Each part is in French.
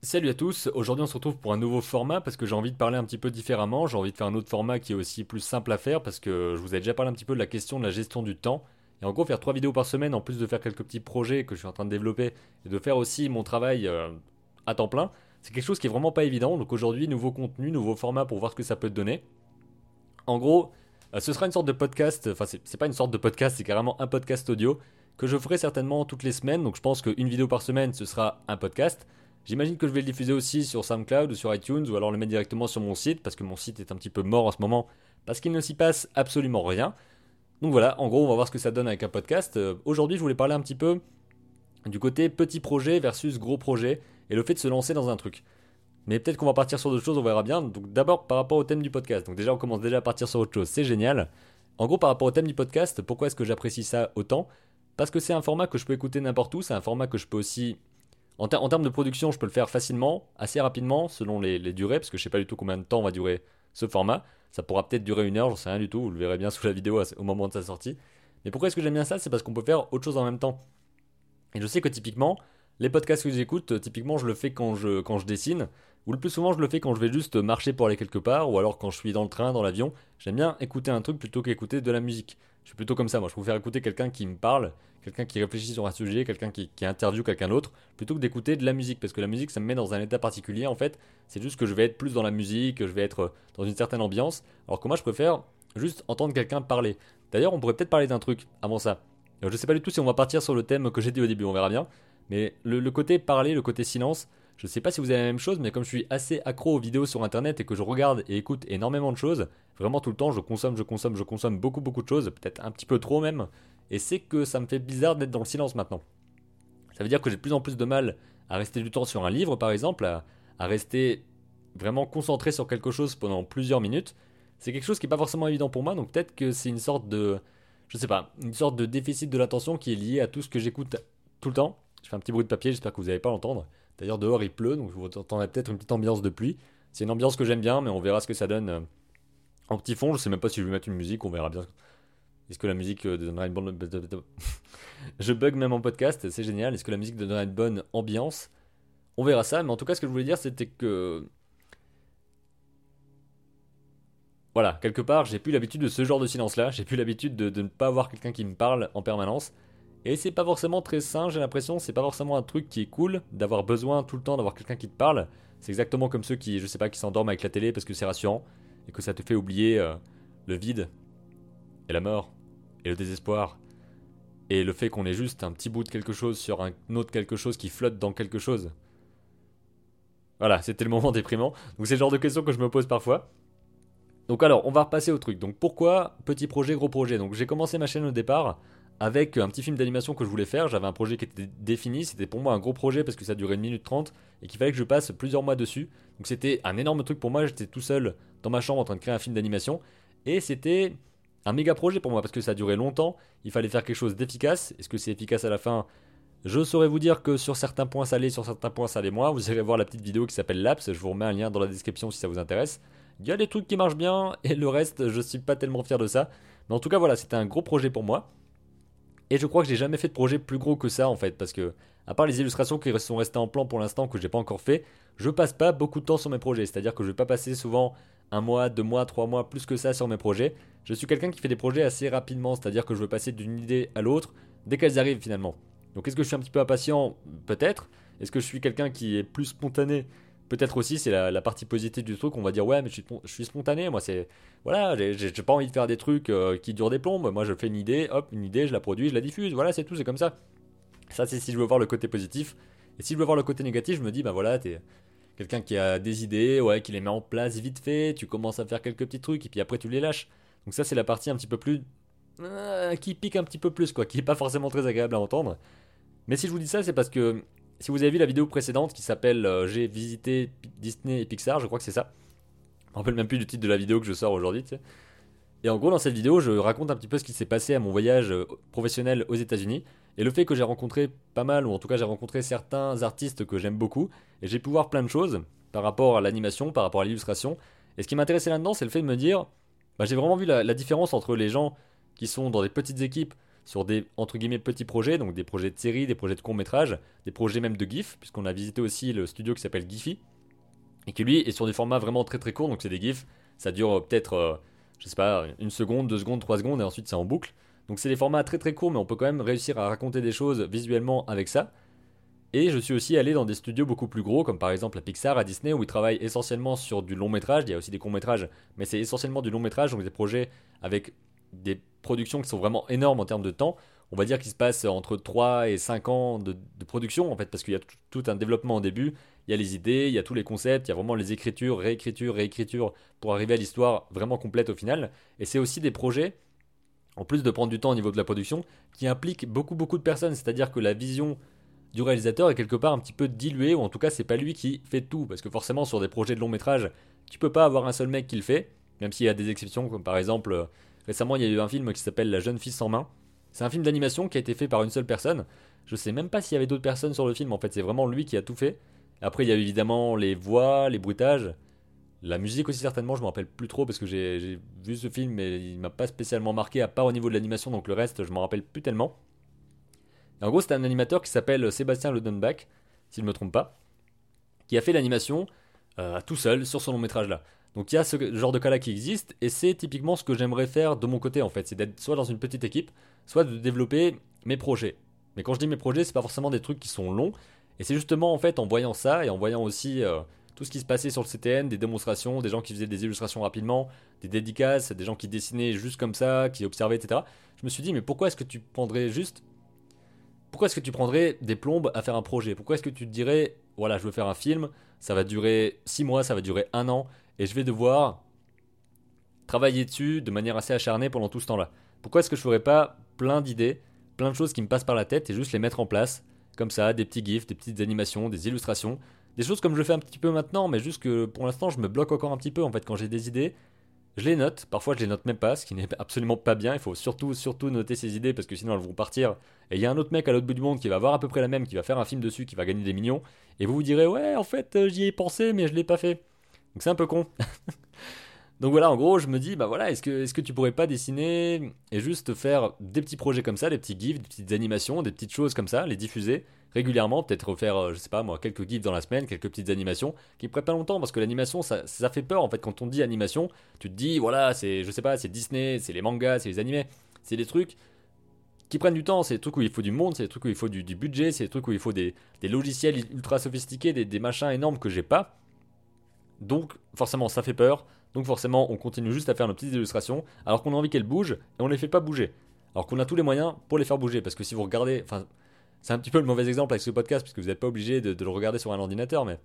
Salut à tous, aujourd'hui on se retrouve pour un nouveau format parce que j'ai envie de parler un petit peu différemment, j'ai envie de faire un autre format qui est aussi plus simple à faire parce que je vous ai déjà parlé un petit peu de la question de la gestion du temps. Et en gros faire trois vidéos par semaine en plus de faire quelques petits projets que je suis en train de développer et de faire aussi mon travail euh, à temps plein, c'est quelque chose qui est vraiment pas évident. Donc aujourd'hui nouveau contenu, nouveau format pour voir ce que ça peut te donner. En gros, euh, ce sera une sorte de podcast, enfin c'est pas une sorte de podcast, c'est carrément un podcast audio que je ferai certainement toutes les semaines. Donc je pense qu'une vidéo par semaine ce sera un podcast. J'imagine que je vais le diffuser aussi sur SoundCloud ou sur iTunes ou alors le mettre directement sur mon site parce que mon site est un petit peu mort en ce moment parce qu'il ne s'y passe absolument rien. Donc voilà, en gros, on va voir ce que ça donne avec un podcast. Euh, aujourd'hui, je voulais parler un petit peu du côté petit projet versus gros projet et le fait de se lancer dans un truc. Mais peut-être qu'on va partir sur d'autres choses, on verra bien. Donc d'abord par rapport au thème du podcast. Donc déjà, on commence déjà à partir sur autre chose, c'est génial. En gros, par rapport au thème du podcast, pourquoi est-ce que j'apprécie ça autant? Parce que c'est un format que je peux écouter n'importe où, c'est un format que je peux aussi en, termes de production, je peux le faire facilement, assez rapidement, selon les, durées, parce que je sais pas du tout combien de temps va durer ce format. Ça pourra peut-être durer une heure, j'en sais rien du tout, vous le verrez bien sous la vidéo au moment de sa sortie. Mais pourquoi est-ce que j'aime bien ça? C'est parce qu'on peut faire autre chose en même temps. Et je sais que typiquement, les podcasts que j'écoute, typiquement je le fais quand je, quand je dessine, ou le plus souvent je le fais quand je vais juste marcher pour aller quelque part, ou alors quand je suis dans le train, dans l'avion. J'aime bien écouter un truc plutôt qu'écouter de la musique. Je suis plutôt comme ça, moi je préfère écouter quelqu'un qui me parle, quelqu'un qui réfléchit sur un sujet, quelqu'un qui, interviewe quelqu'un d'autre, plutôt que d'écouter de la musique, parce que la musique ça me met dans un état particulier en fait, c'est juste que je vais être plus dans la musique, je vais être dans une certaine ambiance, alors que moi je préfère juste entendre quelqu'un parler. D'ailleurs on pourrait peut-être parler d'un truc avant ça. Euh, je sais pas du tout si on va partir sur le thème que j'ai dit au début, on verra bien, mais le côté parler, le côté silence, je sais pas si vous avez la même chose, mais comme je suis assez accro aux vidéos sur internet et que je regarde et écoute énormément de choses, vraiment tout le temps, je consomme, je consomme, je consomme beaucoup, beaucoup de choses, peut-être un petit peu trop même, et c'est que ça me fait bizarre d'être dans le silence maintenant. Ça veut dire que j'ai de plus en plus de mal à rester du temps sur un livre, par exemple, à, rester vraiment concentré sur quelque chose pendant plusieurs minutes. C'est quelque chose qui n'est pas forcément évident pour moi, donc peut-être que c'est une sorte de, je sais pas, une sorte de déficit de l'attention qui est lié à tout ce que j'écoute tout le temps. Je fais un petit bruit de papier, j'espère que vous n'allez pas l'entendre. D'ailleurs, dehors il pleut, donc vous entendrez peut-être une petite ambiance de pluie. C'est une ambiance que j'aime bien, mais on verra ce que ça donne euh, en petit fond. Je sais même pas si je vais mettre une musique, on verra bien. Est-ce que la musique euh, donnera une bonne. je bug même en podcast, c'est génial. Est-ce que la musique donnera une bonne ambiance? On verra ça, mais en tout cas, ce que je voulais dire, c'était que. Voilà, quelque part, j'ai plus l'habitude de ce genre de silence-là. J'ai plus l'habitude de, de ne pas avoir quelqu'un qui me parle en permanence. Et c'est pas forcément très sain, j'ai l'impression, c'est pas forcément un truc qui est cool d'avoir besoin tout le temps d'avoir quelqu'un qui te parle. C'est exactement comme ceux qui, je sais pas, qui s'endorment avec la télé parce que c'est rassurant et que ça te fait oublier euh, le vide et la mort et le désespoir et le fait qu'on ait juste un petit bout de quelque chose sur un autre quelque chose qui flotte dans quelque chose. Voilà, c'était le moment déprimant. Donc c'est le genre de questions que je me pose parfois. Donc alors, on va repasser au truc. Donc pourquoi petit projet, gros projet? Donc j'ai commencé ma chaîne au départ avec un petit film d'animation que je voulais faire. J'avais un projet qui était défini, c'était pour moi un gros projet parce que ça durait une minute trente et qu'il fallait que je passe plusieurs mois dessus. Donc c'était un énorme truc pour moi, j'étais tout seul dans ma chambre en train de créer un film d'animation et c'était un méga projet pour moi parce que ça durait longtemps, il fallait faire quelque chose d'efficace. Est-ce que c'est efficace à la fin? Je saurais vous dire que sur certains points ça allait, sur certains points ça allait moins. Vous irez voir la petite vidéo qui s'appelle Laps, je vous remets un lien dans la description si ça vous intéresse. Il y a des trucs qui marchent bien et le reste je suis pas tellement fier de ça. Mais en tout cas voilà, c'était un gros projet pour moi. Et je crois que j'ai jamais fait de projet plus gros que ça en fait, parce que à part les illustrations qui sont restées en plan pour l'instant que j'ai pas encore fait, je passe pas beaucoup de temps sur mes projets. C'est-à-dire que je vais pas passer souvent un mois, deux mois, trois mois, plus que ça sur mes projets. Je suis quelqu'un qui fait des projets assez rapidement, c'est-à-dire que je veux passer d'une idée à l'autre dès qu'elles arrivent finalement. Donc est-ce que je suis un petit peu impatient? Peut-être. Est-ce que je suis quelqu'un qui est plus spontané? Peut-être aussi, c'est la, partie positive du truc, on va dire ouais, mais je suis, spontané, moi c'est. Voilà, j'ai pas envie de faire des trucs euh, qui durent des plombes, moi je fais une idée, hop, une idée, je la produis, je la diffuse, voilà, c'est tout, c'est comme ça. Ça, c'est si je veux voir le côté positif. Et si je veux voir le côté négatif, je me dis, bah voilà, t'es quelqu'un qui a des idées, ouais, qui les met en place vite fait, tu commences à faire quelques petits trucs, et puis après tu les lâches. Donc ça, c'est la partie un petit peu plus. Euh, qui pique un petit peu plus, quoi, qui est pas forcément très agréable à entendre. Mais si je vous dis ça, c'est parce que si vous avez vu la vidéo précédente qui s'appelle euh, J'ai visité Disney et Pixar, je crois que c'est ça. Je me rappelle même plus du titre de la vidéo que je sors aujourd'hui. Et en gros, dans cette vidéo, je raconte un petit peu ce qui s'est passé à mon voyage euh, professionnel aux États-Unis et le fait que j'ai rencontré pas mal, ou en tout cas j'ai rencontré certains artistes que j'aime beaucoup, et j'ai pu voir plein de choses par rapport à l'animation, par rapport à l'illustration. Et ce qui m'intéressait là-dedans, c'est le fait de me dire, bah, j'ai vraiment vu la différence entre les gens qui sont dans des petites équipes sur des entre guillemets petits projets, donc des projets de série, des projets de court métrage, des projets même de GIF, puisqu'on a visité aussi le studio qui s'appelle Giphy, et qui lui est sur des formats vraiment très très courts, donc c'est des GIFs, ça dure euh, peut-être, euh, sais pas, une seconde, deux secondes, trois secondes, et ensuite c'est en boucle. Donc c'est des formats très très courts, mais on peut quand même réussir à raconter des choses visuellement avec ça. Et je suis aussi allé dans des studios beaucoup plus gros, comme par exemple à Pixar, à Disney, où ils travaillent essentiellement sur du long métrage. Il y a aussi des courts métrages, mais c'est essentiellement du long métrage, donc des projets avec des productions qui sont vraiment énormes en termes de temps. On va dire qu'il se passe entre 3 et 5 ans de, production, en fait, parce qu'il y a tout un développement au début. Il y a les idées, il y a tous les concepts, il y a vraiment les écritures, réécritures, réécritures, pour arriver à l'histoire vraiment complète au final. Et c'est aussi des projets, en plus de prendre du temps au niveau de la production, qui impliquent beaucoup, beaucoup de personnes. C'est-à-dire que la vision du réalisateur est quelque part un petit peu diluée, ou en tout cas, c'est pas lui qui fait tout. Parce que forcément, sur des projets de long métrage, tu peux pas avoir un seul mec qui le fait, même s'il y a des exceptions, comme par exemple Récemment, il y a eu un film qui s'appelle La jeune fille sans main. C'est un film d'animation qui a été fait par une seule personne. Je sais même pas s'il y avait d'autres personnes sur le film. En fait, c'est vraiment lui qui a tout fait. Après, il y a évidemment les voix, les bruitages, la musique aussi certainement. Je me rappelle plus trop parce que j'ai vu ce film, mais il m'a pas spécialement marqué à part au niveau de l'animation. Donc le reste, je m'en rappelle plus tellement. en gros, c'est un animateur qui s'appelle Sébastien Ledenbach, si je ne me trompe pas, qui a fait l'animation euh, tout seul sur son long métrage là. Donc il y a ce genre de cas-là qui existe, et c'est typiquement ce que j'aimerais faire de mon côté en fait, c'est d'être soit dans une petite équipe, soit de développer mes projets. Mais quand je dis mes projets, c'est pas forcément des trucs qui sont longs, et c'est justement en fait en voyant ça, et en voyant aussi euh, tout ce qui se passait sur le CTN, des démonstrations, des gens qui faisaient des illustrations rapidement, des dédicaces, des gens qui dessinaient juste comme ça, qui observaient, etc. Je me suis dit, mais pourquoi est-ce que tu prendrais juste... Pourquoi est-ce que tu prendrais des plombes à faire un projet? Pourquoi est-ce que tu te dirais, voilà, je veux faire un film, ça va durer 6 mois, ça va durer un an, et je vais devoir travailler dessus de manière assez acharnée pendant tout ce temps-là? Pourquoi est-ce que je ferais pas plein d'idées, plein de choses qui me passent par la tête et juste les mettre en place? Comme ça, des petits gifs, des petites animations, des illustrations, des choses comme je fais un petit peu maintenant, mais juste que pour l'instant je me bloque encore un petit peu en fait quand j'ai des idées. Je les note, parfois je les note même pas, ce qui n'est absolument pas bien. Il faut surtout, surtout noter ces idées parce que sinon elles vont partir. Et il y a un autre mec à l'autre bout du monde qui va avoir à peu près la même, qui va faire un film dessus, qui va gagner des millions. Et vous vous direz, ouais, en fait, euh, j'y ai pensé, mais je l'ai pas fait. Donc c'est un peu con. Donc voilà, en gros, je me dis, bah voilà, est-ce que, est que tu pourrais pas dessiner et juste faire des petits projets comme ça, des petits gifs, des petites animations, des petites choses comme ça, les diffuser régulièrement, peut-être faire, euh, je sais pas moi, quelques gifs dans la semaine, quelques petites animations, qui prennent pas longtemps, parce que l'animation, ça, ça fait peur en fait, quand on dit animation, tu te dis, voilà, c'est, je sais pas, c'est Disney, c'est les mangas, c'est les animés, c'est des trucs qui prennent du temps, c'est des trucs où il faut du monde, c'est des trucs où il faut du, budget, c'est des trucs où il faut des, logiciels ultra sophistiqués, des, des machins énormes que j'ai pas. Donc forcément ça fait peur, donc forcément on continue juste à faire nos petites illustrations alors qu'on a envie qu'elles bougent et on les fait pas bouger. Alors qu'on a tous les moyens pour les faire bouger parce que si vous regardez, c'est un petit peu le mauvais exemple avec ce podcast puisque vous n'êtes pas obligé de, le regarder sur un ordinateur mais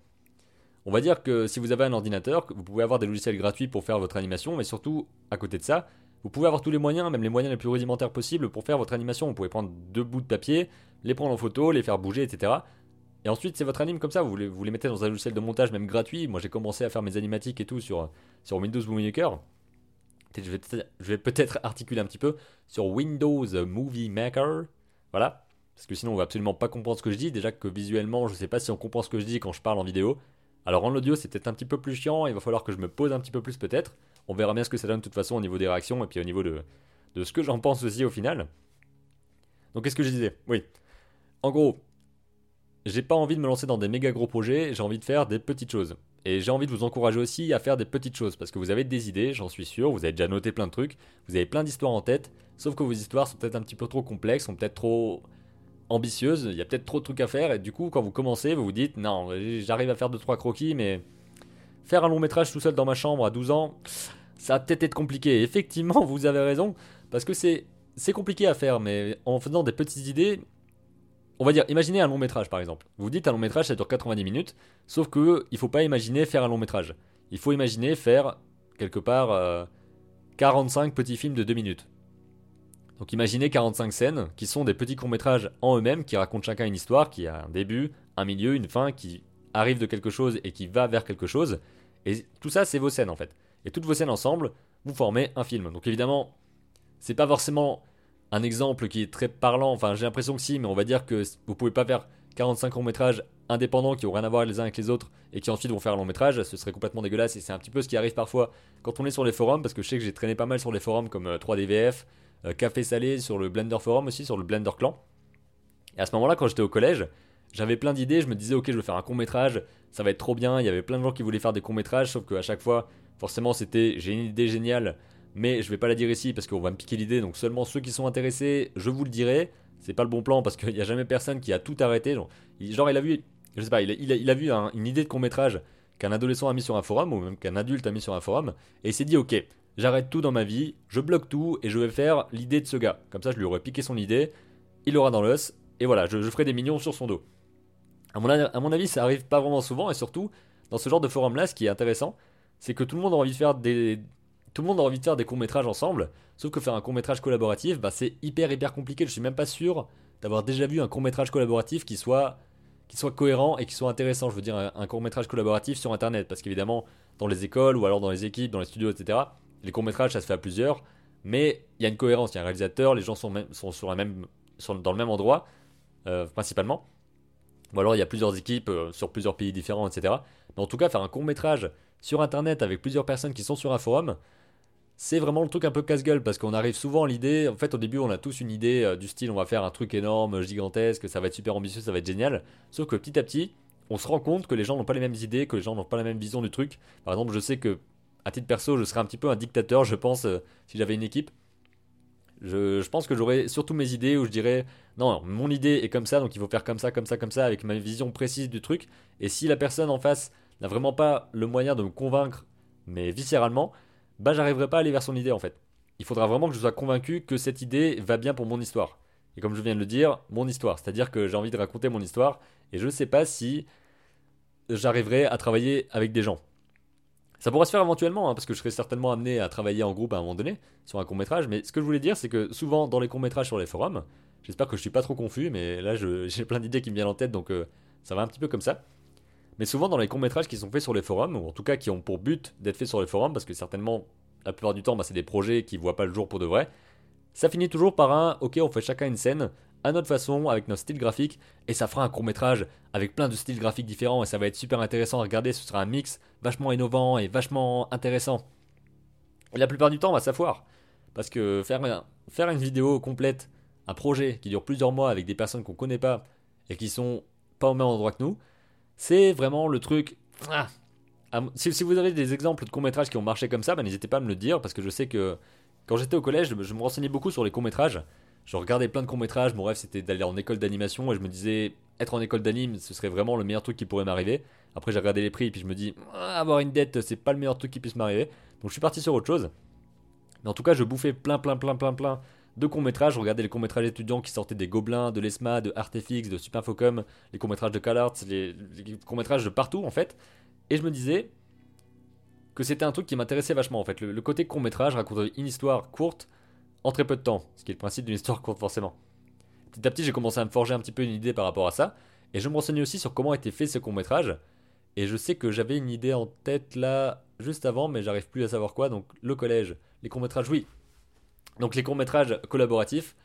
on va dire que si vous avez un ordinateur, vous pouvez avoir des logiciels gratuits pour faire votre animation mais surtout à côté de ça, vous pouvez avoir tous les moyens, même les moyens les plus rudimentaires possibles pour faire votre animation. Vous pouvez prendre deux bouts de papier, les prendre en photo, les faire bouger, etc. Et ensuite, c'est votre anime comme ça, vous les, mettez dans un logiciel de montage même gratuit. Moi, j'ai commencé à faire mes animatiques et tout sur, Windows Movie Maker. Je vais peut-être articuler un petit peu sur Windows Movie Maker. Voilà. Parce que sinon, on va absolument pas comprendre ce que je dis. Déjà que visuellement, je sais pas si on comprend ce que je dis quand je parle en vidéo. Alors en audio, c'est peut-être un petit peu plus chiant. Il va falloir que je me pose un petit peu plus peut-être. On verra bien ce que ça donne de toute façon au niveau des réactions et puis au niveau de, de ce que j'en pense aussi au final. Donc qu'est-ce que je disais? Oui. En gros, j'ai pas envie de me lancer dans des méga gros projets, j'ai envie de faire des petites choses. Et j'ai envie de vous encourager aussi à faire des petites choses, parce que vous avez des idées, j'en suis sûr, vous avez déjà noté plein de trucs, vous avez plein d'histoires en tête, sauf que vos histoires sont peut-être un petit peu trop complexes, sont peut-être trop ambitieuses, il y a peut-être trop de trucs à faire, et du coup, quand vous commencez, vous vous dites, non, j'arrive à faire 2-3 croquis, mais faire un long métrage tout seul dans ma chambre à 12 ans, ça va peut-être être compliqué. effectivement, vous avez raison, parce que c'est compliqué à faire, mais en faisant des petites idées, on va dire, imaginez un long métrage par exemple. Vous dites un long métrage ça dure 90 minutes, sauf que il faut pas imaginer faire un long métrage. Il faut imaginer faire quelque part 45 euh, petits films de 2 minutes. Donc imaginez 45 scènes qui sont des petits courts métrages en eux-mêmes qui racontent chacun une histoire qui a un début, un milieu, une fin, qui arrive de quelque chose et qui va vers quelque chose. Et tout ça c'est vos scènes en fait. Et toutes vos scènes ensemble, vous formez un film. Donc évidemment, c'est pas forcément un exemple qui est très parlant. Enfin, j'ai l'impression que si, mais on va dire que vous pouvez pas faire 45 longs métrages indépendants qui ont rien à voir les uns avec les autres et qui ensuite vont faire un long métrage, ce serait complètement dégueulasse et c'est un petit peu ce qui arrive parfois quand on est sur les forums parce que je sais que j'ai traîné pas mal sur les forums comme 3DVF, Café Salé sur le Blender Forum aussi, sur le Blender Clan. Et à ce moment-là, quand j'étais au collège, j'avais plein d'idées, je me disais ok je vais faire un court métrage, ça va être trop bien, il y avait plein de gens qui voulaient faire des courts métrages, sauf qu'à chaque fois, forcément c'était j'ai une idée géniale, mais je vais pas la dire ici parce qu'on va me piquer l'idée, donc seulement ceux qui sont intéressés, je vous le dirai, c'est pas le bon plan parce qu'il n'y a jamais personne qui a tout arrêté, genre il, a vu, je sais pas, il a, vu une idée de court métrage qu'un adolescent a mis sur un forum, ou même qu'un adulte a mis sur un forum, et il s'est dit ok, j'arrête tout dans ma vie, je bloque tout et je vais faire l'idée de ce gars. Comme ça je lui aurais piqué son idée, il l'aura dans l'os, et voilà, je, ferai des millions sur son dos. À mon, avis, ça arrive pas vraiment souvent, et surtout, dans ce genre de forum-là, ce qui est intéressant, c'est que tout le monde a envie de faire des, tout le monde a envie de faire des courts-métrages ensemble, sauf que faire un court-métrage collaboratif, bah, c'est hyper hyper compliqué. Je suis même pas sûr d'avoir déjà vu un court-métrage collaboratif qui soit, qui soit cohérent et qui soit intéressant. Je veux dire, un, court-métrage collaboratif sur internet, parce qu'évidemment, dans les écoles ou alors dans les équipes, dans les studios, etc., les courts-métrages ça se fait à plusieurs, mais il y a une cohérence, il y a un réalisateur, les gens sont, sur la même, dans le même endroit, euh, principalement. Ou alors il y a plusieurs équipes euh, sur plusieurs pays différents, etc. Mais en tout cas, faire un court métrage sur Internet avec plusieurs personnes qui sont sur un forum, c'est vraiment le truc un peu casse-gueule parce qu'on arrive souvent à l'idée. En fait, au début, on a tous une idée euh, du style on va faire un truc énorme, gigantesque, ça va être super ambitieux, ça va être génial. Sauf que petit à petit, on se rend compte que les gens n'ont pas les mêmes idées, que les gens n'ont pas la même vision du truc. Par exemple, je sais que, à titre perso, je serais un petit peu un dictateur, je pense, euh, si j'avais une équipe. Je, pense que j'aurais surtout mes idées où je dirais non, mon idée est comme ça, donc il faut faire comme ça, comme ça, comme ça, avec ma vision précise du truc. Et si la personne en face n'a vraiment pas le moyen de me convaincre, mais viscéralement, bah j'arriverai pas à aller vers son idée en fait. Il faudra vraiment que je sois convaincu que cette idée va bien pour mon histoire. Et comme je viens de le dire, mon histoire. C'est-à-dire que j'ai envie de raconter mon histoire et je ne sais pas si j'arriverai à travailler avec des gens. Ça pourrait se faire éventuellement, hein, parce que je serais certainement amené à travailler en groupe à un moment donné, sur un court métrage, mais ce que je voulais dire, c'est que souvent dans les courts métrages sur les forums, j'espère que je suis pas trop confus, mais là j'ai plein d'idées qui me viennent en tête, donc euh, ça va un petit peu comme ça. Mais souvent dans les courts métrages qui sont faits sur les forums, ou en tout cas qui ont pour but d'être faits sur les forums, parce que certainement la plupart du temps bah, c'est des projets qui voient pas le jour pour de vrai, ça finit toujours par un ok on fait chacun une scène, à notre façon, avec nos styles graphiques, et ça fera un court métrage avec plein de styles graphiques différents, et ça va être super intéressant à regarder, ce sera un mix vachement innovant et vachement intéressant. Et la plupart du temps, on va s'affoir, parce que faire, faire une vidéo complète, un projet qui dure plusieurs mois avec des personnes qu'on connaît pas, et qui sont pas au même endroit que nous, c'est vraiment le truc... Ah, si, vous avez des exemples de courts métrages qui ont marché comme ça, bah, n'hésitez pas à me le dire, parce que je sais que quand j'étais au collège, je me renseignais beaucoup sur les courts métrages, je regardais plein de courts-métrages, mon rêve c'était d'aller en école d'animation et je me disais être en école d'anime, ce serait vraiment le meilleur truc qui pourrait m'arriver. Après j'ai regardé les prix et puis je me dis ah, avoir une dette, c'est pas le meilleur truc qui puisse m'arriver. Donc je suis parti sur autre chose. Mais en tout cas, je bouffais plein plein plein plein plein de courts-métrages, je regardais les courts-métrages étudiants qui sortaient des Gobelins, de l'ESMA, de Artefix, de Superfocom, les courts-métrages de CalArts, les, les courts-métrages de partout en fait. Et je me disais que c'était un truc qui m'intéressait vachement en fait. Le, le côté court-métrage, raconter une histoire courte, en très peu de temps, ce qui est le principe d'une histoire courte forcément. Petit à petit, j'ai commencé à me forger un petit peu une idée par rapport à ça, et je me renseignais aussi sur comment était fait ce court métrage, et je sais que j'avais une idée en tête là juste avant, mais j'arrive plus à savoir quoi, donc le collège, les courts métrages, oui. Donc les courts métrages collaboratifs,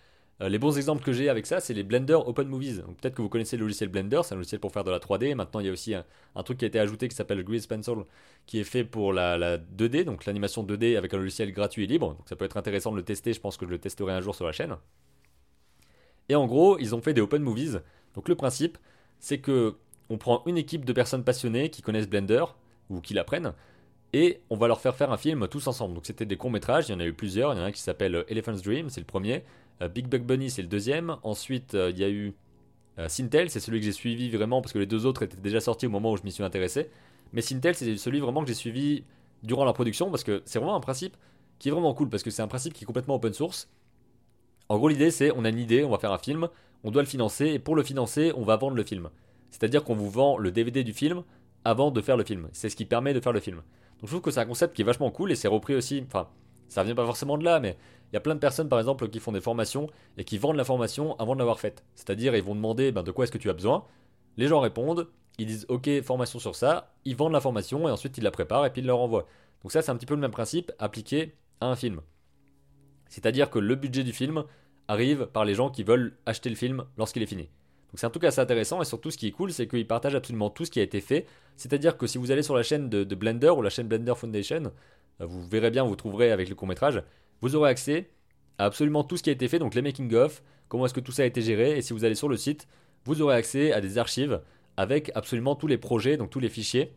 euh, les bons exemples que j'ai avec ça, c'est les Blender Open Movies. Peut-être que vous connaissez le logiciel Blender, c'est un logiciel pour faire de la 3D. Maintenant, il y a aussi un, truc qui a été ajouté qui s'appelle Grease Pencil, qui est fait pour la, 2D, donc l'animation 2D avec un logiciel gratuit et libre. Donc ça peut être intéressant de le tester, je pense que je le testerai un jour sur la chaîne. Et en gros, ils ont fait des Open Movies. Donc le principe, c'est que on prend une équipe de personnes passionnées qui connaissent Blender, ou qui l'apprennent, et on va leur faire faire un film tous ensemble. Donc c'était des courts métrages, il y en a eu plusieurs, il y en a un qui s'appelle Elephant's Dream, c'est le premier, Big Bug Bunny, c'est le deuxième. Ensuite, euh, il y a eu euh, Sintel, c'est celui que j'ai suivi vraiment parce que les deux autres étaient déjà sortis au moment où je m'y suis intéressé. Mais Sintel, c'est celui vraiment que j'ai suivi durant la production parce que c'est vraiment un principe qui est vraiment cool parce que c'est un principe qui est complètement open source. En gros, l'idée c'est on a une idée, on va faire un film, on doit le financer et pour le financer, on va vendre le film. C'est-à-dire qu'on vous vend le DVD du film avant de faire le film. C'est ce qui permet de faire le film. Donc je trouve que c'est un concept qui est vachement cool et c'est repris aussi. Enfin, ça vient pas forcément de là, mais il y a plein de personnes, par exemple, qui font des formations et qui vendent la formation avant de l'avoir faite. C'est-à-dire, ils vont demander ben, de quoi est-ce que tu as besoin? Les gens répondent, ils disent OK, formation sur ça, ils vendent la formation et ensuite ils la préparent et puis ils la renvoient. Donc ça, c'est un petit peu le même principe appliqué à un film. C'est-à-dire que le budget du film arrive par les gens qui veulent acheter le film lorsqu'il est fini. Donc c'est en tout cas assez intéressant et surtout ce qui est cool c'est qu'ils partagent absolument tout ce qui a été fait. C'est-à-dire que si vous allez sur la chaîne de, de Blender ou la chaîne Blender Foundation, vous verrez bien, vous trouverez avec le court métrage, vous aurez accès à absolument tout ce qui a été fait, donc les making-of, comment est-ce que tout ça a été géré, et si vous allez sur le site, vous aurez accès à des archives avec absolument tous les projets, donc tous les fichiers,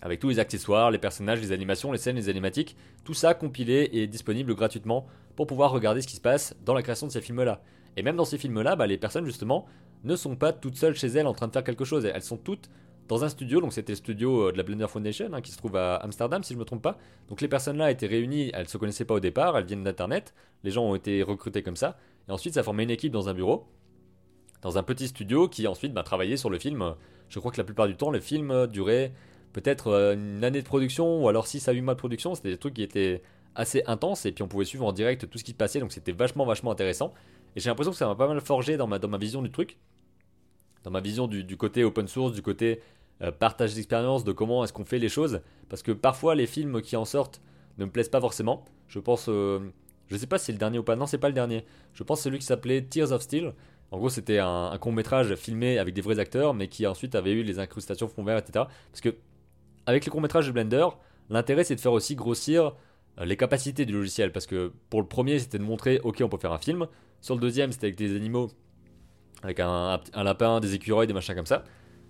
avec tous les accessoires, les personnages, les animations, les scènes, les animatiques, tout ça compilé et disponible gratuitement pour pouvoir regarder ce qui se passe dans la création de ces films-là. Et même dans ces films-là, bah, les personnes justement ne sont pas toutes seules chez elles en train de faire quelque chose, elles sont toutes dans un studio, donc c'était le studio euh, de la Blender Foundation hein, qui se trouve à Amsterdam si je ne me trompe pas. Donc les personnes là étaient réunies, elles ne se connaissaient pas au départ, elles viennent d'internet, les gens ont été recrutés comme ça, et ensuite ça formait une équipe dans un bureau, dans un petit studio qui ensuite bah, travaillait sur le film. Je crois que la plupart du temps le film durait peut-être euh, une année de production ou alors 6 à 8 mois de production, c'était des trucs qui étaient assez intenses et puis on pouvait suivre en direct tout ce qui se passait donc c'était vachement vachement intéressant. Et j'ai l'impression que ça m'a pas mal forgé dans ma, dans ma vision du truc, dans ma vision du côté open source, du côté euh, partage d'expérience de comment est-ce qu'on fait les choses. Parce que parfois, les films qui en sortent ne me plaisent pas forcément. Je pense. Euh, je sais pas si c'est le dernier ou pas. Non, c'est pas le dernier. Je pense celui qui s'appelait Tears of Steel. En gros, c'était un, court métrage filmé avec des vrais acteurs, mais qui ensuite avait eu les incrustations fond vert, etc. Parce que, avec les courts métrages de Blender, l'intérêt c'est de faire aussi grossir euh, les capacités du logiciel. Parce que pour le premier, c'était de montrer, ok, on peut faire un film. Sur le deuxième, c'était avec des animaux, avec un, un lapin, des écureuils, des machins comme ça.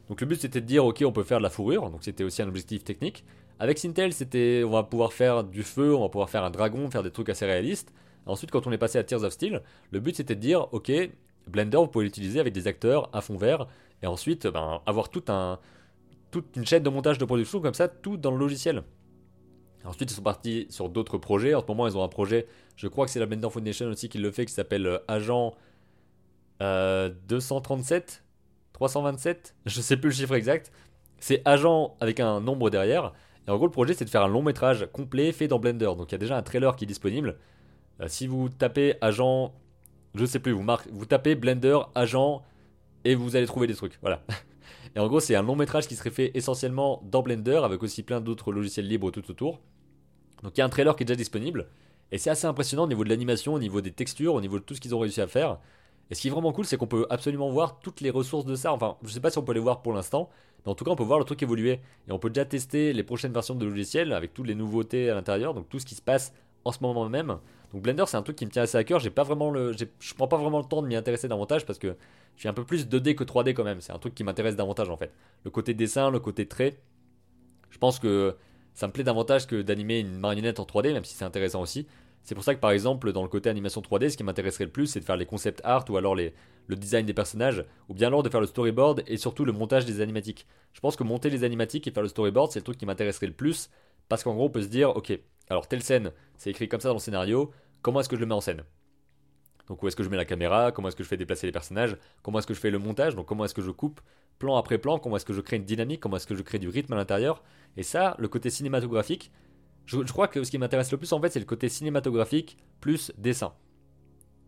Donc le but c'était de dire ok on peut faire de la fourrure, donc c'était aussi un objectif technique. Avec Sintel c'était on va pouvoir faire du feu, on va pouvoir faire un dragon, faire des trucs assez réalistes. Ensuite quand on est passé à Tears of Steel, le but c'était de dire ok Blender vous pouvez l'utiliser avec des acteurs à fond vert et ensuite ben, avoir un, toute une chaîne de montage de production comme ça, tout dans le logiciel. Ensuite, ils sont partis sur d'autres projets. En ce moment, ils ont un projet, je crois que c'est la Blender Foundation aussi qui le fait, qui s'appelle euh, Agent 237, 327, je sais plus le chiffre exact. C'est agent avec un nombre derrière. Et en gros, le projet, c'est de faire un long métrage complet fait dans Blender. Donc il y a déjà un trailer qui est disponible. Euh, si vous tapez agent, je sais plus, vous, marquez, vous tapez Blender agent et vous allez trouver des trucs. Voilà. Et en gros, c'est un long métrage qui serait fait essentiellement dans Blender avec aussi plein d'autres logiciels libres tout autour. Donc il y a un trailer qui est déjà disponible. Et c'est assez impressionnant au niveau de l'animation, au niveau des textures, au niveau de tout ce qu'ils ont réussi à faire. Et ce qui est vraiment cool, c'est qu'on peut absolument voir toutes les ressources de ça. Enfin, je sais pas si on peut les voir pour l'instant, mais en tout cas, on peut voir le truc évoluer. Et on peut déjà tester les prochaines versions de logiciel avec toutes les nouveautés à l'intérieur, donc tout ce qui se passe en ce moment même. Donc Blender, c'est un truc qui me tient assez à cœur. Pas vraiment le, je prends pas vraiment le temps de m'y intéresser davantage parce que je suis un peu plus 2D que 3D quand même. C'est un truc qui m'intéresse davantage en fait. Le côté dessin, le côté trait. Je pense que ça me plaît davantage que d'animer une marionnette en 3D, même si c'est intéressant aussi. C'est pour ça que par exemple, dans le côté animation 3D, ce qui m'intéresserait le plus, c'est de faire les concept art ou alors le design des personnages, ou bien alors de faire le storyboard et surtout le montage des animatiques. Je pense que monter les animatiques et faire le storyboard, c'est le truc qui m'intéresserait le plus, parce qu'en gros, on peut se dire, ok, alors telle scène, c'est écrit comme ça dans le scénario, comment est-ce que je le mets en scène? Donc où est-ce que je mets la caméra, comment est-ce que je fais déplacer les personnages, comment est-ce que je fais le montage, donc comment est-ce que je coupe plan après plan, comment est-ce que je crée une dynamique, comment est-ce que je crée du rythme à l'intérieur? Et ça, le côté cinématographique, je, crois que ce qui m'intéresse le plus en fait, c'est le côté cinématographique plus dessin.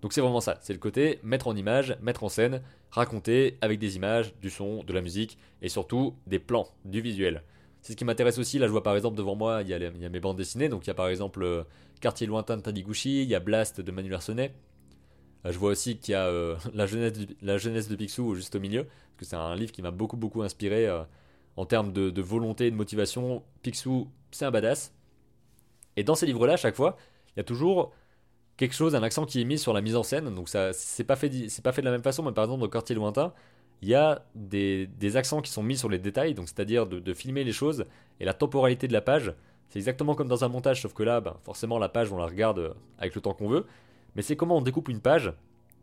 Donc c'est vraiment ça, c'est le côté mettre en image, mettre en scène, raconter avec des images, du son, de la musique et surtout des plans, du visuel. C'est ce qui m'intéresse aussi, là je vois par exemple devant moi, il y, a mes bandes dessinées, donc il y a par exemple euh, Quartier lointain de Taniguchi, il y a Blast de Manuel Arsenet. Euh, je vois aussi qu'il y a euh, la, jeunesse la jeunesse de Picsou juste au milieu, parce que c'est un livre qui m'a beaucoup beaucoup inspiré en termes de, de volonté et de motivation. Picsou, c'est un badass. Et dans ces livres-là, à chaque fois, il y a toujours quelque chose, un accent qui est mis sur la mise en scène. Donc ça, c'est pas fait, c'est pas fait de la même façon. Mais par exemple, dans Quartier lointain, il y a des, accents qui sont mis sur les détails. Donc c'est-à-dire de, filmer les choses et la temporalité de la page. C'est exactement comme dans un montage, sauf que là, ben, forcément, la page, on la regarde avec le temps qu'on veut. Mais c'est comment on découpe une page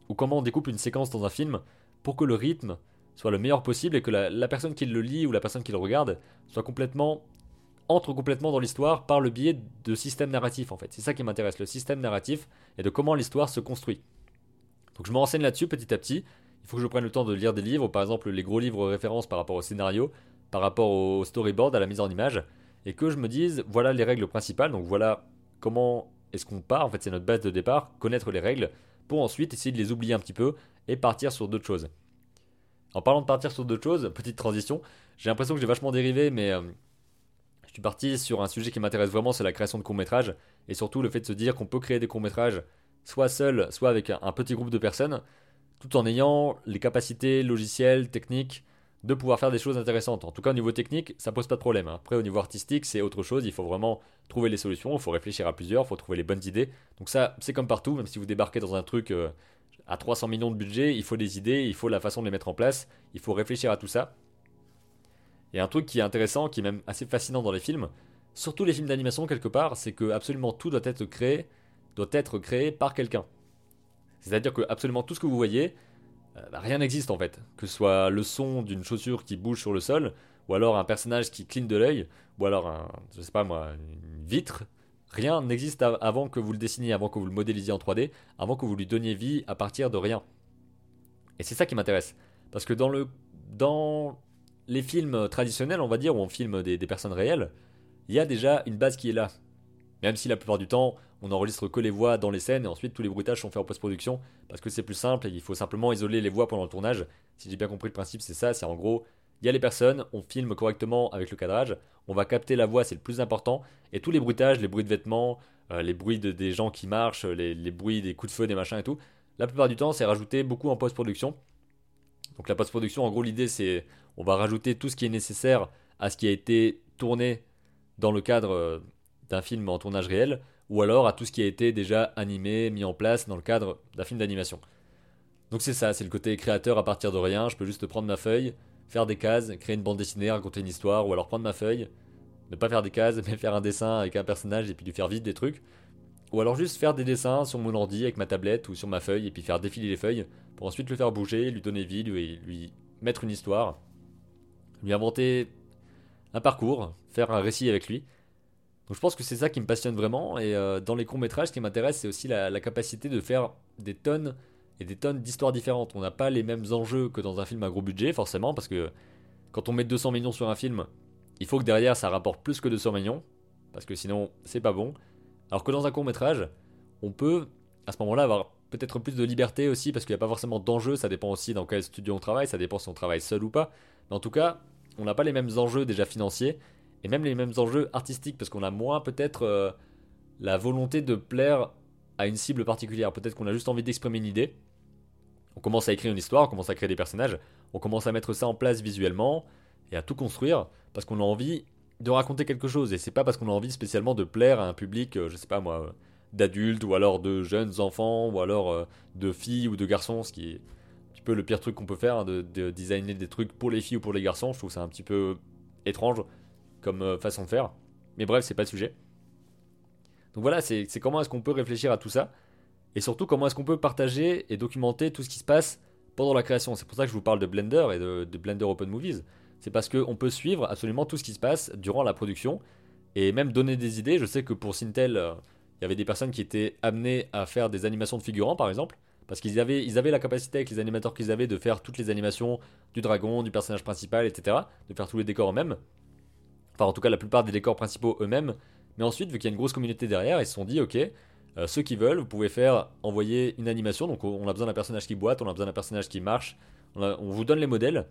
ou comment on découpe une séquence dans un film pour que le rythme soit le meilleur possible et que la personne qui le lit ou la personne qui le regarde soit complètement entre complètement dans l'histoire par le biais de systèmes narratifs en fait. C'est ça qui m'intéresse, le système narratif et de comment l'histoire se construit. Donc je me renseigne là-dessus petit à petit. Il faut que je prenne le temps de lire des livres, par exemple les gros livres références par rapport au scénario, par rapport au storyboard, à la mise en image, et que je me dise voilà les règles principales, donc voilà comment est-ce qu'on part, en fait c'est notre base de départ, connaître les règles, pour ensuite essayer de les oublier un petit peu et partir sur d'autres choses. En parlant de partir sur d'autres choses, petite transition, j'ai l'impression que j'ai vachement dérivé, mais euh, je suis parti sur un sujet qui m'intéresse vraiment, c'est la création de courts-métrages, et surtout le fait de se dire qu'on peut créer des courts-métrages soit seul, soit avec un petit groupe de personnes, tout en ayant les capacités logicielles, techniques de pouvoir faire des choses intéressantes. En tout cas, au niveau technique, ça pose pas de problème. Hein. Après, au niveau artistique, c'est autre chose. Il faut vraiment trouver les solutions, il faut réfléchir à plusieurs, il faut trouver les bonnes idées. Donc ça, c'est comme partout, même si vous débarquez dans un truc euh, à 300 millions de budget, il faut des idées, il faut la façon de les mettre en place, il faut réfléchir à tout ça. Et un truc qui est intéressant, qui est même assez fascinant dans les films, surtout les films d'animation quelque part, c'est que absolument tout doit être créé, doit être créé par quelqu'un. C'est-à-dire que absolument tout ce que vous voyez, euh, bah, rien n'existe en fait. Que ce soit le son d'une chaussure qui bouge sur le sol, ou alors un personnage qui cligne de l'œil, ou alors un, je sais pas moi, une vitre. Rien n'existe avant que vous le dessiniez, avant que vous le modélisiez en 3D, avant que vous lui donniez vie à partir de rien. Et c'est ça qui m'intéresse. Parce que dans, le, dans les films traditionnels, on va dire, où on filme des personnes réelles, il y a déjà une base qui est là. Même si la plupart du temps, on n'enregistre que les voix dans les scènes et ensuite tous les bruitages sont faits en post-production parce que c'est plus simple et il faut simplement isoler les voix pendant le tournage. Si j'ai bien compris le principe, c'est ça, c'est en gros, il y a les personnes, on filme correctement avec le cadrage, on va capter la voix, c'est le plus important, et tous les bruitages, les bruits de vêtements, euh, les bruits des gens qui marchent, les, les, bruits des coups de feu, des machins et tout, la plupart du temps, c'est rajouté beaucoup en post-production. Donc la post-production, en gros, l'idée c'est on va rajouter tout ce qui est nécessaire à ce qui a été tourné dans le cadre euh, d'un film en tournage réel, ou alors à tout ce qui a été déjà animé, mis en place dans le cadre d'un film d'animation. Donc c'est ça, c'est le côté créateur à partir de rien, je peux juste prendre ma feuille, faire des cases, créer une bande dessinée, raconter une histoire, ou alors prendre ma feuille, ne pas faire des cases, mais faire un dessin avec un personnage et puis lui faire vite des trucs. Ou alors juste faire des dessins sur mon ordi avec ma tablette ou sur ma feuille et puis faire défiler les feuilles pour ensuite le faire bouger, lui donner vie, lui, lui mettre une histoire, lui inventer un parcours, faire un récit avec lui. Donc je pense que c'est ça qui me passionne vraiment. Et euh, dans les courts-métrages, ce qui m'intéresse, c'est aussi la, capacité de faire des tonnes et des tonnes d'histoires différentes. On n'a pas les mêmes enjeux que dans un film à gros budget, forcément, parce que quand on met 200 millions sur un film, il faut que derrière ça rapporte plus que 200 millions, parce que sinon c'est pas bon. Alors que dans un court-métrage, on peut à ce moment-là avoir peut-être plus de liberté aussi, parce qu'il n'y a pas forcément d'enjeux, ça dépend aussi dans quel studio on travaille, ça dépend si on travaille seul ou pas. Mais en tout cas, on n'a pas les mêmes enjeux déjà financiers, et même les mêmes enjeux artistiques, parce qu'on a moins peut-être euh, la volonté de plaire à une cible particulière. Peut-être qu'on a juste envie d'exprimer une idée. On commence à écrire une histoire, on commence à créer des personnages, on commence à mettre ça en place visuellement et à tout construire parce qu'on a envie de raconter quelque chose. Et c'est pas parce qu'on a envie spécialement de plaire à un public, euh, je sais pas moi, d'adultes ou alors de jeunes enfants ou alors euh, de filles ou de garçons, ce qui peu le pire truc qu'on peut faire, hein, de, de, designer des trucs pour les filles ou pour les garçons. Je trouve ça un petit peu étrange comme euh, façon de faire. Mais bref, c'est pas le sujet. Donc voilà, c'est comment est-ce qu'on peut réfléchir à tout ça. Et surtout, comment est-ce qu'on peut partager et documenter tout ce qui se passe pendant la création. C'est pour ça que je vous parle de Blender et de, Blender Open Movies. C'est parce qu'on peut suivre absolument tout ce qui se passe durant la production et même donner des idées. Je sais que pour Sintel, euh, il y avait des personnes qui étaient amenées à faire des animations de figurants, par exemple. Parce qu'ils avaient, la capacité avec les animateurs qu'ils avaient de faire toutes les animations du dragon, du personnage principal, etc. De faire tous les décors eux-mêmes. Enfin, en tout cas, la plupart des décors principaux eux-mêmes. Mais ensuite, vu qu'il y a une grosse communauté derrière, ils se sont dit, ok, euh, ceux qui veulent, vous pouvez faire envoyer une animation. Donc, on a besoin d'un personnage qui boite, on a besoin d'un personnage qui marche. On, vous donne les modèles.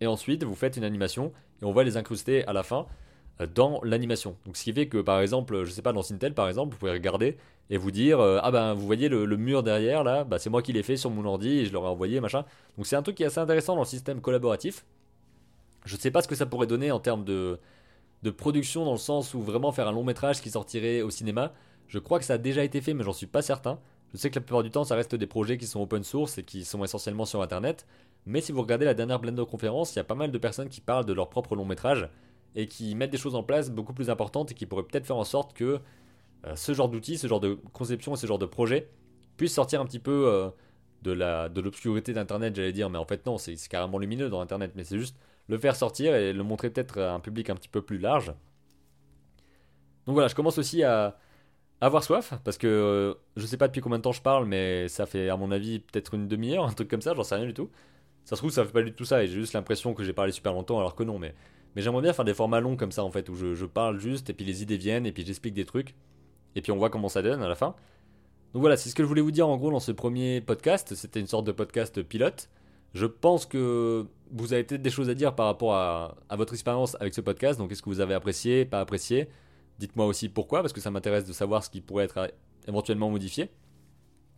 Et ensuite, vous faites une animation et on va les incruster à la fin dans l'animation. Donc, ce qui fait que, par exemple, je sais pas, dans Sintel, par exemple, vous pouvez regarder et vous dire, euh, ah ben, vous voyez le, mur derrière là, bah, c'est moi qui l'ai fait sur mon ordi et je leur ai envoyé, machin. Donc, c'est un truc qui est assez intéressant dans le système collaboratif. Je ne sais pas ce que ça pourrait donner en termes de de production dans le sens où vraiment faire un long métrage qui sortirait au cinéma. Je crois que ça a déjà été fait, mais j'en suis pas certain. Je sais que la plupart du temps, ça reste des projets qui sont open source et qui sont essentiellement sur Internet. Mais si vous regardez la dernière Blender conférence, il y a pas mal de personnes qui parlent de leur propre long métrage et qui mettent des choses en place beaucoup plus importantes et qui pourraient peut-être faire en sorte que euh, ce genre d'outils, ce genre de conception et ce genre de projet puissent sortir un petit peu euh, de la de l'obscurité d'Internet, j'allais dire. Mais en fait, non, c'est carrément lumineux dans Internet. Mais c'est juste le faire sortir et le montrer peut-être à un public un petit peu plus large. Donc voilà, je commence aussi à avoir soif parce que euh, je sais pas depuis combien de temps je parle, mais ça fait à mon avis peut-être une demi-heure, un truc comme ça, j'en sais rien du tout. Ça se trouve, ça fait pas du tout ça et j'ai juste l'impression que j'ai parlé super longtemps alors que non, mais, mais j'aimerais bien faire des formats longs comme ça en fait où je, parle juste et puis les idées viennent et puis j'explique des trucs et puis on voit comment ça donne à la fin. Donc voilà, c'est ce que je voulais vous dire en gros dans ce premier podcast. C'était une sorte de podcast pilote. Je pense que vous avez peut-être des choses à dire par rapport à, votre expérience avec ce podcast. Donc, est-ce que vous avez apprécié, pas apprécié? Dites-moi aussi pourquoi, parce que ça m'intéresse de savoir ce qui pourrait être euh, éventuellement modifié.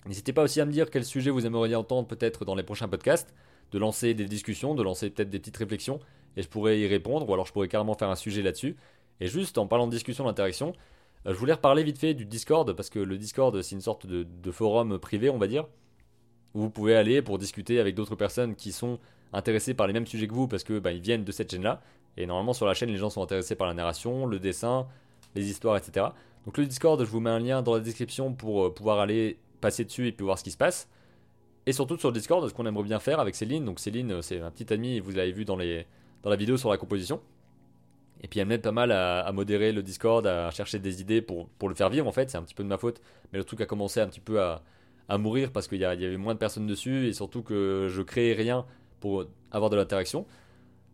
N'hésitez pas aussi à me dire quel sujet vous aimeriez entendre peut-être dans les prochains podcasts. de lancer des discussions, de lancer peut-être des petites réflexions, et je pourrais y répondre, ou alors je pourrais carrément faire un sujet là-dessus. Et juste en parlant de discussion, d'interaction, euh, je voulais reparler vite fait du Discord, parce que le Discord, c'est une sorte de, forum privé, on va dire, où vous pouvez aller pour discuter avec d'autres personnes qui sont intéressées par les mêmes sujets que vous, parce que bah, ils viennent de cette chaîne-là. Et normalement, sur la chaîne, les gens sont intéressés par la narration, le dessin, les histoires, etc. Donc le Discord, je vous mets un lien dans la description pour euh, pouvoir aller passer dessus et puis voir ce qui se passe. Et surtout sur le Discord, ce qu'on aimerait bien faire avec Céline. Donc Céline, euh, c'est ma petite amie, vous l'avez vu dans, les, dans la vidéo sur la composition. Et puis elle m'aide pas mal à, modérer le Discord, à chercher des idées pour, pour le faire vivre en fait. C'est un petit peu de ma faute. Mais le truc a commencé un petit peu à, à mourir parce qu'il y, avait moins de personnes dessus et surtout que je créais rien pour avoir de l'interaction.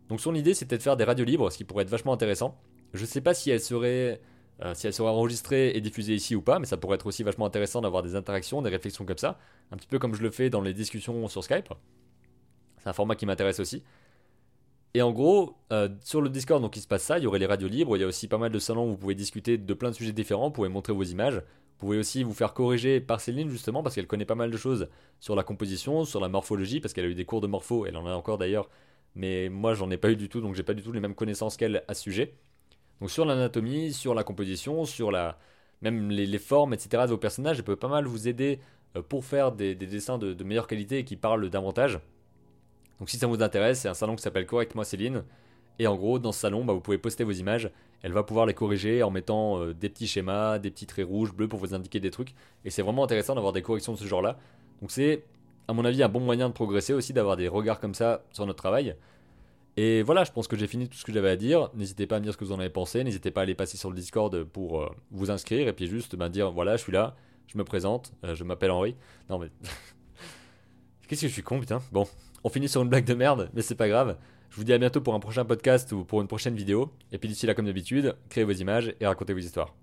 Donc son idée c'était de faire des radios libres, ce qui pourrait être vachement intéressant. Je sais pas si elle serait euh, si elle serait enregistrée et diffusée ici ou pas, mais ça pourrait être aussi vachement intéressant d'avoir des interactions, des réflexions comme ça, un petit peu comme je le fais dans les discussions sur Skype. C'est un format qui m'intéresse aussi. Et en gros, euh, sur le Discord, donc il se passe ça, il y aurait les radios libres, il y a aussi pas mal de salons où vous pouvez discuter de plein de sujets différents, vous pouvez montrer vos images, vous pouvez aussi vous faire corriger par Céline justement parce qu'elle connaît pas mal de choses sur la composition, sur la morphologie, parce qu'elle a eu des cours de morpho, elle en a encore d'ailleurs, mais moi j'en ai pas eu du tout, donc j'ai pas du tout les mêmes connaissances qu'elle à ce sujet. Donc sur l'anatomie, sur la composition, sur la même les, formes, etc. de vos personnages, elle peut pas mal vous aider euh, pour faire des, dessins de, meilleure qualité et qui parlent davantage. Donc si ça vous intéresse, c'est un salon qui s'appelle Correct Moi Céline. Et en gros, dans ce salon, bah, vous pouvez poster vos images. Elle va pouvoir les corriger en mettant euh, des petits schémas, des petits traits rouges, bleus pour vous indiquer des trucs. Et c'est vraiment intéressant d'avoir des corrections de ce genre-là. Donc c'est, à mon avis, un bon moyen de progresser aussi, d'avoir des regards comme ça sur notre travail. Et voilà, je pense que j'ai fini tout ce que j'avais à dire. N'hésitez pas à me dire ce que vous en avez pensé. N'hésitez pas à aller passer sur le Discord pour euh, vous inscrire et puis juste ben, dire voilà, je suis là, je me présente, euh, je m'appelle Henri. Non mais. Qu'est-ce que je suis con, putain? Bon, on finit sur une blague de merde, mais c'est pas grave. Je vous dis à bientôt pour un prochain podcast ou pour une prochaine vidéo. Et puis d'ici là, comme d'habitude, créez vos images et racontez vos histoires.